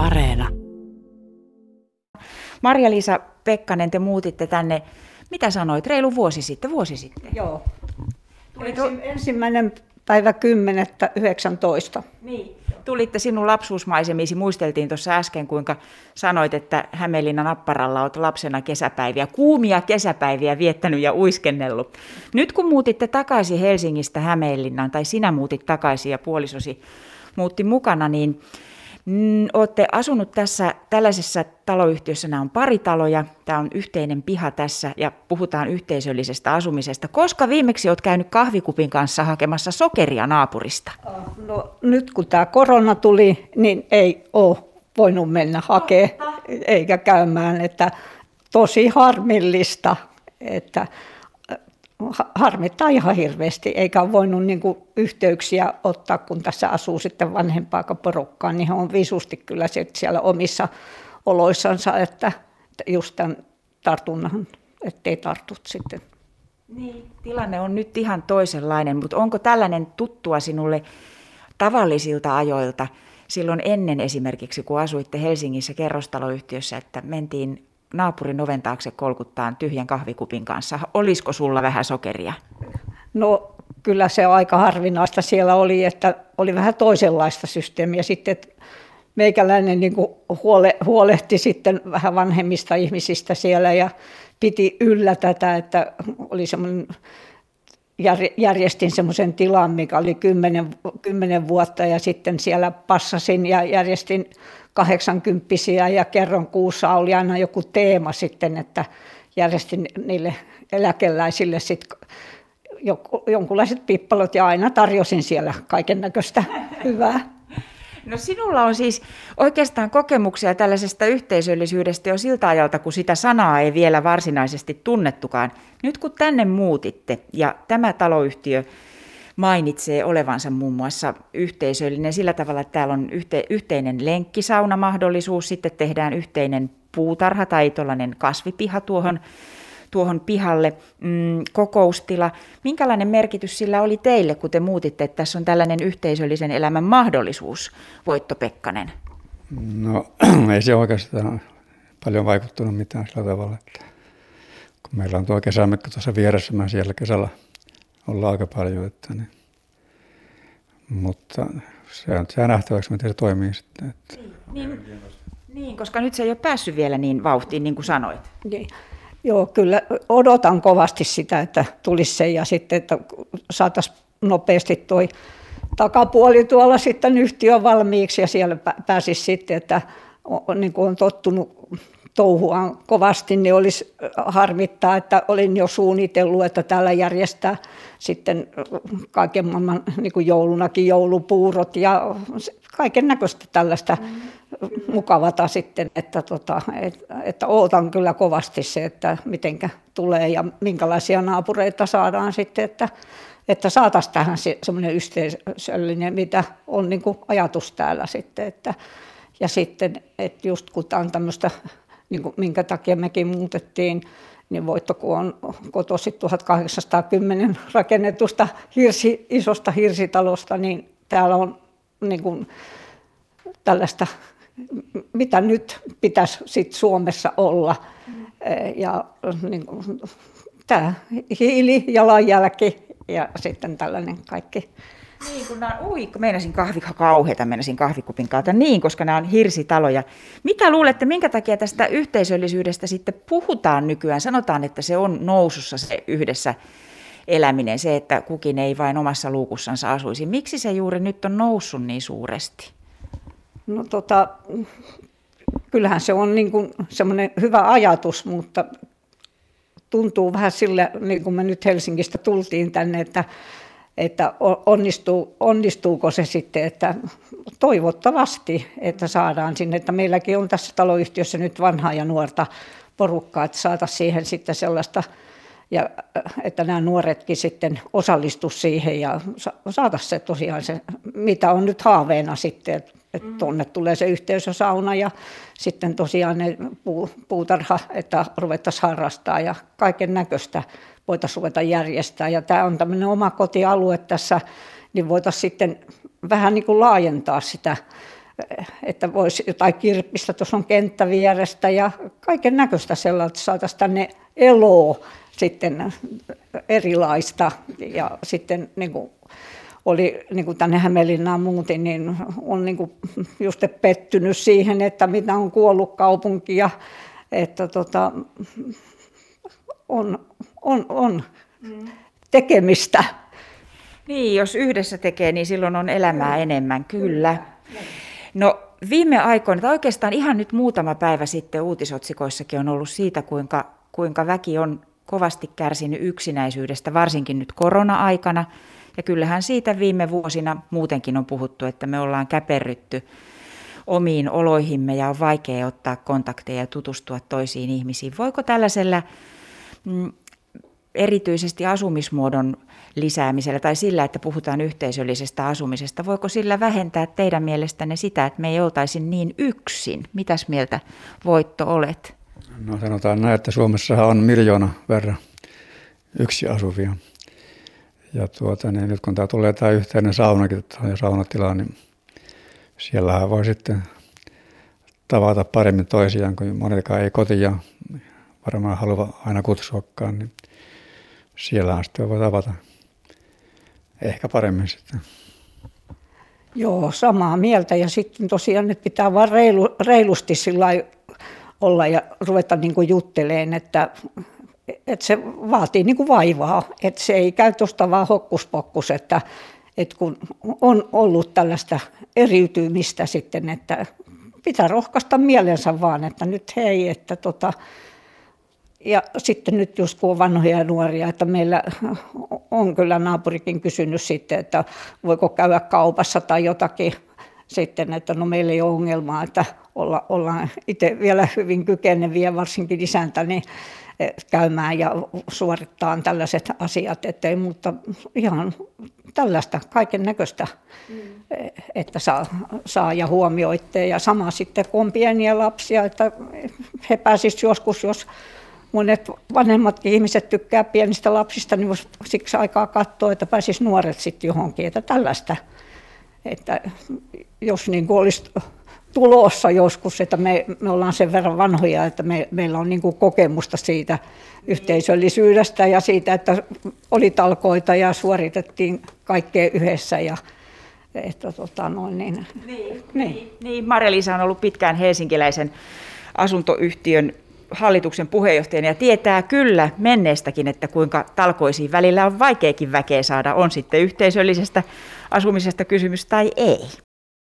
Areena. Marja-Liisa Pekkanen, te muutitte tänne, mitä sanoit, reilu vuosi sitten, vuosi sitten. Joo. Ensi, ensimmäinen päivä 10.19. Niin. Tulitte sinun lapsuusmaisemiisi, muisteltiin tuossa äsken, kuinka sanoit, että Hämeenlinnan Apparalla olet lapsena kesäpäiviä, kuumia kesäpäiviä viettänyt ja uiskennellut. Nyt kun muutitte takaisin Helsingistä Hämeenlinnaan, tai sinä muutit takaisin ja puolisosi muutti mukana, niin olette asunut tässä tällaisessa taloyhtiössä, nämä on pari taloja, tämä on yhteinen piha tässä ja puhutaan yhteisöllisestä asumisesta. Koska viimeksi olet käynyt kahvikupin kanssa hakemassa sokeria naapurista? No nyt kun tämä korona tuli, niin ei ole voinut mennä hakemaan eikä käymään, että tosi harmillista, että harmittaa ihan hirveästi, eikä ole voinut niin kuin yhteyksiä ottaa, kun tässä asuu sitten vanhempaa porukkaa, niin on visusti kyllä siellä omissa oloissansa, että just tämän tartunnan, ettei tartut sitten. Niin, tilanne on nyt ihan toisenlainen, mutta onko tällainen tuttua sinulle tavallisilta ajoilta, silloin ennen esimerkiksi, kun asuitte Helsingissä kerrostaloyhtiössä, että mentiin naapurin oven taakse kolkuttaan tyhjän kahvikupin kanssa. Olisiko sulla vähän sokeria? No kyllä se on aika harvinaista siellä oli, että oli vähän toisenlaista systeemiä sitten, että meikäläinen niin huole, huolehti sitten vähän vanhemmista ihmisistä siellä ja piti yllä tätä, että oli semmoinen järjestin semmoisen tilan, mikä oli kymmenen, kymmenen vuotta ja sitten siellä passasin ja järjestin kahdeksankymppisiä ja kerron kuussa oli aina joku teema sitten, että järjestin niille eläkeläisille sitten jonkunlaiset pippalot ja aina tarjosin siellä kaiken näköistä hyvää. No sinulla on siis oikeastaan kokemuksia tällaisesta yhteisöllisyydestä jo siltä ajalta, kun sitä sanaa ei vielä varsinaisesti tunnettukaan. Nyt kun tänne muutitte ja tämä taloyhtiö mainitsee olevansa muun muassa yhteisöllinen sillä tavalla, että täällä on yhte, yhteinen lenkkisaunamahdollisuus, sitten tehdään yhteinen puutarha tai tuollainen kasvipiha tuohon, tuohon pihalle, mm, kokoustila. Minkälainen merkitys sillä oli teille, kun te muutitte, että tässä on tällainen yhteisöllisen elämän mahdollisuus, Voitto Pekkanen? No ei se oikeastaan paljon vaikuttunut mitään sillä tavalla, että kun meillä on tuo kesämökkä tuossa vieressä, mä siellä kesällä ollaan aika paljon. Että niin. Mutta se on se nähtäväksi, miten se toimii sitten. Että. Niin, niin, niin, koska nyt se ei ole päässyt vielä niin vauhtiin, niin kuin sanoit. Niin. Joo, kyllä odotan kovasti sitä, että tulisi se ja sitten, että saataisiin nopeasti tuo takapuoli tuolla sitten yhtiö valmiiksi ja siellä pääsisi sitten, että niin kuin on tottunut touhuaan kovasti, niin olisi harmittaa, että olin jo suunnitellut, että täällä järjestää sitten kaiken maailman niin kuin joulunakin joulupuurot ja kaiken näköistä tällaista mm. mukavata sitten, että, tota, et, että ootan kyllä kovasti se, että mitenkä tulee ja minkälaisia naapureita saadaan sitten, että, että saataisiin tähän se, semmoinen yhteisöllinen, mitä on niin kuin ajatus täällä sitten, että, ja sitten, että just kun tämä on tämmöistä niin kuin, minkä takia mekin muutettiin, niin voitto kun on kotoisin 1810 rakennetusta hirsi, isosta hirsitalosta, niin täällä on niin kuin, tällaista, mitä nyt pitäisi sit Suomessa olla. Ja niin kuin, tämä hiilijalanjälki ja sitten tällainen kaikki niin, kun nämä, ui, kun meinasin kahvi, kauheita, meinasin kahvikupin kautta. Niin, koska nämä on hirsitaloja. Mitä luulette, minkä takia tästä yhteisöllisyydestä sitten puhutaan nykyään? Sanotaan, että se on nousussa se yhdessä eläminen, se, että kukin ei vain omassa luukussansa asuisi. Miksi se juuri nyt on noussut niin suuresti? No tota, kyllähän se on niin semmoinen hyvä ajatus, mutta tuntuu vähän sille, niin kuin me nyt Helsingistä tultiin tänne, että että onnistuu, onnistuuko se sitten, että toivottavasti, että saadaan sinne, että meilläkin on tässä taloyhtiössä nyt vanhaa ja nuorta porukkaa, että saataisiin siihen sitten sellaista, ja että nämä nuoretkin sitten osallistu siihen ja saataisiin se tosiaan se, mitä on nyt haaveena sitten, että mm. tuonne tulee se yhteisösauna ja sitten tosiaan ne puu, puutarha, että ruvettaisiin harrastaa ja kaiken näköistä voitaisiin ruveta järjestää. Ja tämä on tämmöinen oma kotialue tässä, niin voitaisiin sitten vähän niin kuin laajentaa sitä että voisi jotain kirppistä, tuossa on kenttävierestä ja kaiken näköistä sellaista, että saataisiin tänne eloa sitten erilaista ja sitten niin kuin oli niin kuin tänne Hämeenlinnaan muutin, niin on niin kuin just pettynyt siihen, että mitä on kuollut kaupunki ja että tota, on, on, on tekemistä. Niin, jos yhdessä tekee, niin silloin on elämää enemmän, kyllä. No viime aikoina, tai oikeastaan ihan nyt muutama päivä sitten uutisotsikoissakin on ollut siitä, kuinka, kuinka väki on kovasti kärsinyt yksinäisyydestä, varsinkin nyt korona-aikana. Ja kyllähän siitä viime vuosina muutenkin on puhuttu, että me ollaan käperrytty omiin oloihimme ja on vaikea ottaa kontakteja ja tutustua toisiin ihmisiin. Voiko tällaisella mm, erityisesti asumismuodon lisäämisellä tai sillä, että puhutaan yhteisöllisestä asumisesta, voiko sillä vähentää teidän mielestänne sitä, että me ei oltaisi niin yksin? Mitäs mieltä Voitto olet? No sanotaan näin, että Suomessa on miljoona verran yksi asuvia. Ja tuota, niin nyt kun tämä tulee tämä yhteinen saunakin ja saunatila, niin siellähän voi sitten tavata paremmin toisiaan, kun monellekaan ei kotia varmaan halua aina kutsuakaan, niin siellähän sitten voi tavata ehkä paremmin sitten. Joo, samaa mieltä. Ja sitten tosiaan, että pitää vaan reilu, reilusti sillä olla ja ruveta niin kuin jutteleen, että, että se vaatii niin kuin vaivaa. Että se ei käy tuosta vaan hokkuspokkus, että, että kun on ollut tällaista eriytymistä sitten, että pitää rohkaista mielensä vaan, että nyt hei, että tota, ja sitten nyt just kun on vanhoja ja nuoria, että meillä on kyllä naapurikin kysynyt sitten, että voiko käydä kaupassa tai jotakin sitten, että no meillä ei ole ongelmaa, että olla, ollaan itse vielä hyvin kykeneviä, varsinkin isäntä, niin eh, käymään ja suorittaa tällaiset asiat, ettei, mutta ihan tällaista kaiken näköistä, mm. Eh, että saa, saa ja huomioitte. Ja sama sitten, kun on pieniä lapsia, että he pääsisivät joskus, jos monet vanhemmatkin ihmiset tykkää pienistä lapsista, niin voisi siksi aikaa katsoa, että pääsis nuoret sitten johonkin, että tällaista. Että jos niin kuin olisi tulossa joskus, että me, me ollaan sen verran vanhoja, että me, meillä on niin kokemusta siitä yhteisöllisyydestä ja siitä, että oli talkoita ja suoritettiin kaikkea yhdessä ja että tota noin, niin, niin, niin. niin Marja-Liisa on ollut pitkään helsinkiläisen asuntoyhtiön hallituksen puheenjohtajana ja tietää kyllä menneestäkin, että kuinka talkoisiin välillä on vaikeakin väkeä saada, on sitten yhteisöllisestä asumisesta kysymys tai ei.